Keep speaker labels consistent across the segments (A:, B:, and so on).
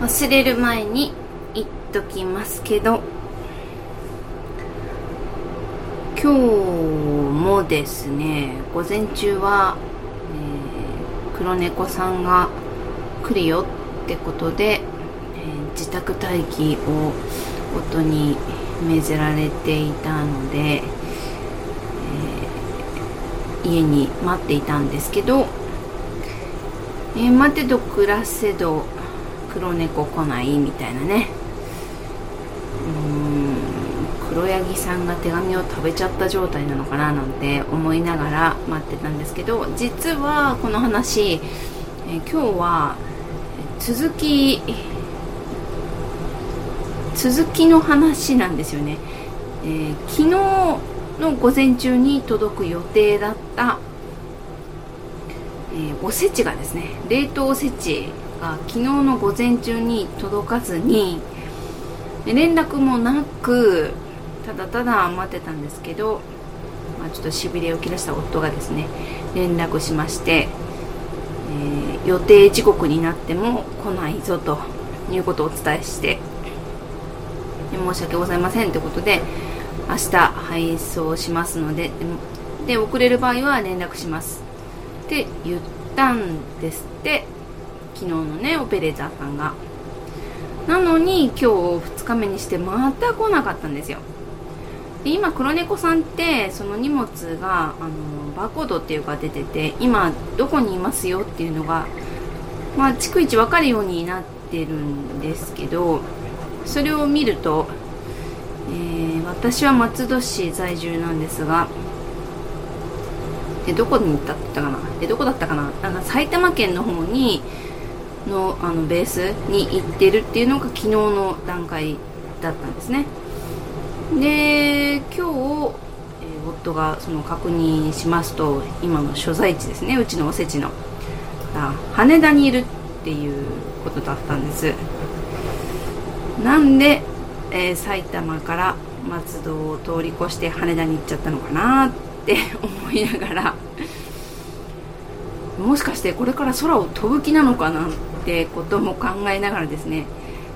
A: 忘れる前に言っときますけど今日もですね午前中は、えー、黒猫さんが来るよってことで、えー、自宅待機を夫に命ぜられていたので、えー、家に待っていたんですけど、え、待てど暮らせど黒猫来ない？みたいなね。うん。黒柳さんが手紙を食べちゃった状態なのかななんて思いながら待ってたんですけど実はこの話、え、今日は続き続きの話なんですよね、えー、昨日の午前中に届く予定だった、えー、おせちがですね冷凍おせちが昨日の午前中に届かずに連絡もなくただただ待ってたんですけど、まあ、ちょっとしびれを切らした夫がですね連絡しまして、えー、予定時刻になっても来ないぞということをお伝えして申し訳ございませんということで明日配送しますのでで遅れる場合は連絡します。って言ったんですって。昨日のねオペレーターさんが。なのに今日2日目にしてまた来なかったんですよ。で今黒猫さんってその荷物があのバーコードっていうか出てて今どこにいますよっていうのがまあ逐一分かるようになってるんですけどそれを見ると、えー、私は松戸市在住なんですがでどこに行ったったかな？えどこだったかな？あの埼玉県の方にのあのベースに行ってるっていうのが昨日の段階だったんですね。で今日、えー、夫がその確認しますと今の所在地ですね。うちのおせちの羽田にいるっていうことだったんです。なんで、えー、埼玉から松戸を通り越して羽田に行っちゃったのかなって 思いながらもしかしてこれから空を飛ぶ気なのかなっってことも考えながらですね。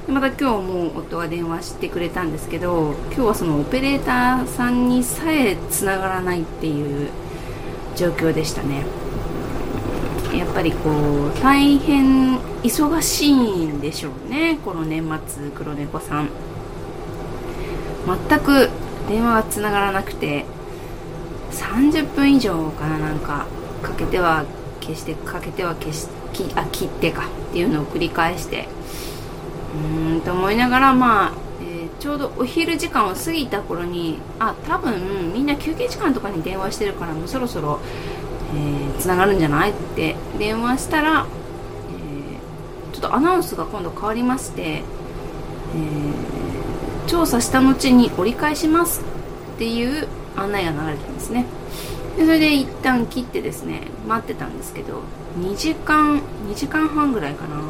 A: でまた今日も夫が電話してくれたんですけど今日はそのオペレーターさんにさえつながらないっていう状況でしたね。やっぱりこう大変忙しいんでしょうね。この年末黒猫さん。全く電話がつながらなくて30分以上かななんかかけては消してかけては消してきあ切ってかっていうのを繰り返して。うーんと思いながらまあ、えー、ちょうどお昼時間を過ぎた頃にあ多分みんな休憩時間とかに電話してるからもうそろそろつな、えー、がるんじゃないって電話したら、えー、ちょっとアナウンスが今度変わりまして、えー、調査した後に折り返しますっていう案内が流れてるんですね。でそれで一旦切ってですね待ってたんですけど2時間2時間半ぐらいかな。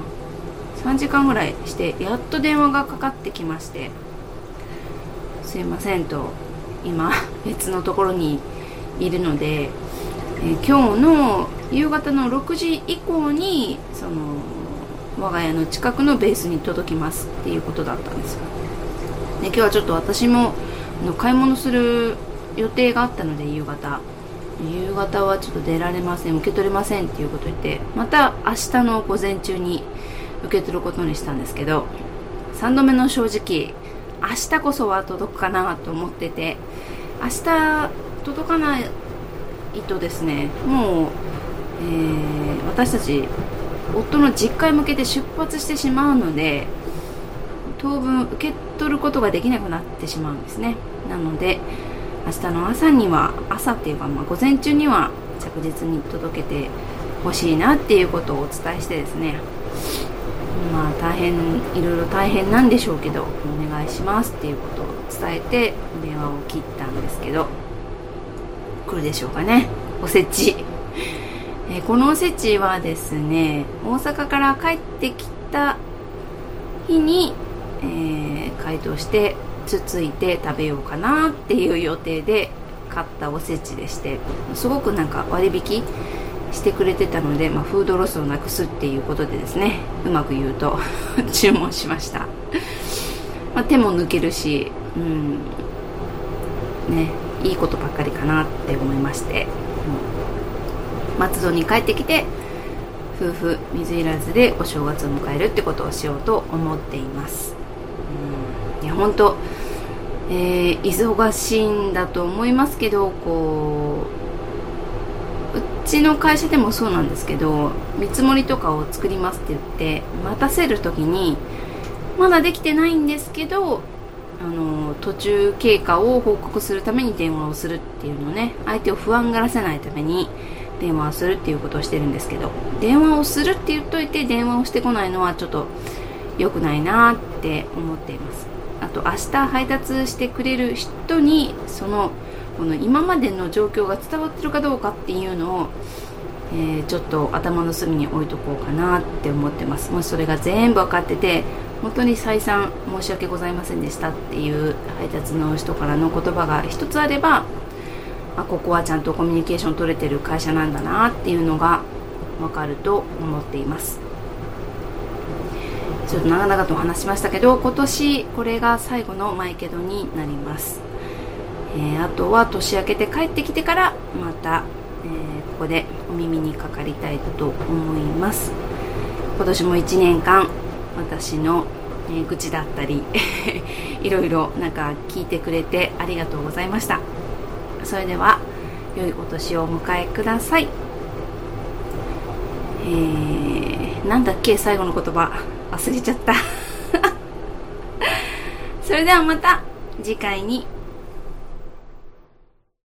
A: 3時間ぐらいしてやっと電話がかかってきまして「すいません」と今 別のところにいるので、え今日の夕方の6時以降にその我が家の近くのベースに届きますっていうことだったんですで今日はちょっと私もの買い物する予定があったので夕方。夕方はちょっと出られません受け取れませんっていうこと言ってまた明日の午前中に受け取ることにしたんですけど3度目の正直明日こそは届くかなと思ってて明日届かないとですねもう、えー、私たち夫の実家へ向けて出発してしまうので当分受け取ることができなくなってしまうんですね。なので明日の朝には朝っていうか、まあ、午前中には着実に届けてほしいなっていうことをお伝えしてですね。まあ大変いろいろ大変なんでしょうけどお願いしますっていうことを伝えて電話を切ったんですけど来るでしょうかね。おせち、え、このおせちはですね大阪から帰ってきた日に、えー、解凍してつついて食べようかなっていう予定で買ったおせちでしてすごくなんか割引してくれてたので、まあ、フードロスをなくすっていうことでですねうまく言うと 注文しました、まあ、手も抜けるしうんねいいことばっかりかなって思いまして、うん、松戸に帰ってきて夫婦水入らずでお正月を迎えるってことをしようと思っています、うん、いや本当えー、忙しいんだと思いますけどこううちの会社でもそうなんですけど見積もりとかを作りますって言って待たせる時にまだできてないんですけどあの途中経過を報告するために電話をするっていうのね相手を不安がらせないために電話をするっていうことをしてるんですけど電話をするって言っといて電話をしてこないのはちょっと良くないなって思っています。と明日配達してくれる人にそのこの今までの状況が伝わってるかどうかっていうのを、えー、ちょっと頭の隅に置いとこうかなって思ってます。もしそれが全部分かってて本当に再三申し訳ございませんでしたっていう配達の人からの言葉が一つあればあここはちゃんとコミュニケーション取れてる会社なんだなっていうのが分かると思っています。ちょっと長々と話しましたけど今年これが最後のマイケドになります、えー、あとは年明けて帰ってきてからまた、えー、ここでお耳にかかりたいと思います。今年も1年間私の、えー、愚痴だったり いろいろなんか聞いてくれてありがとうございました。それでは良いお年をお迎えください。えー、なんだっけ最後の言葉。忘れちゃった。それではまた次回に。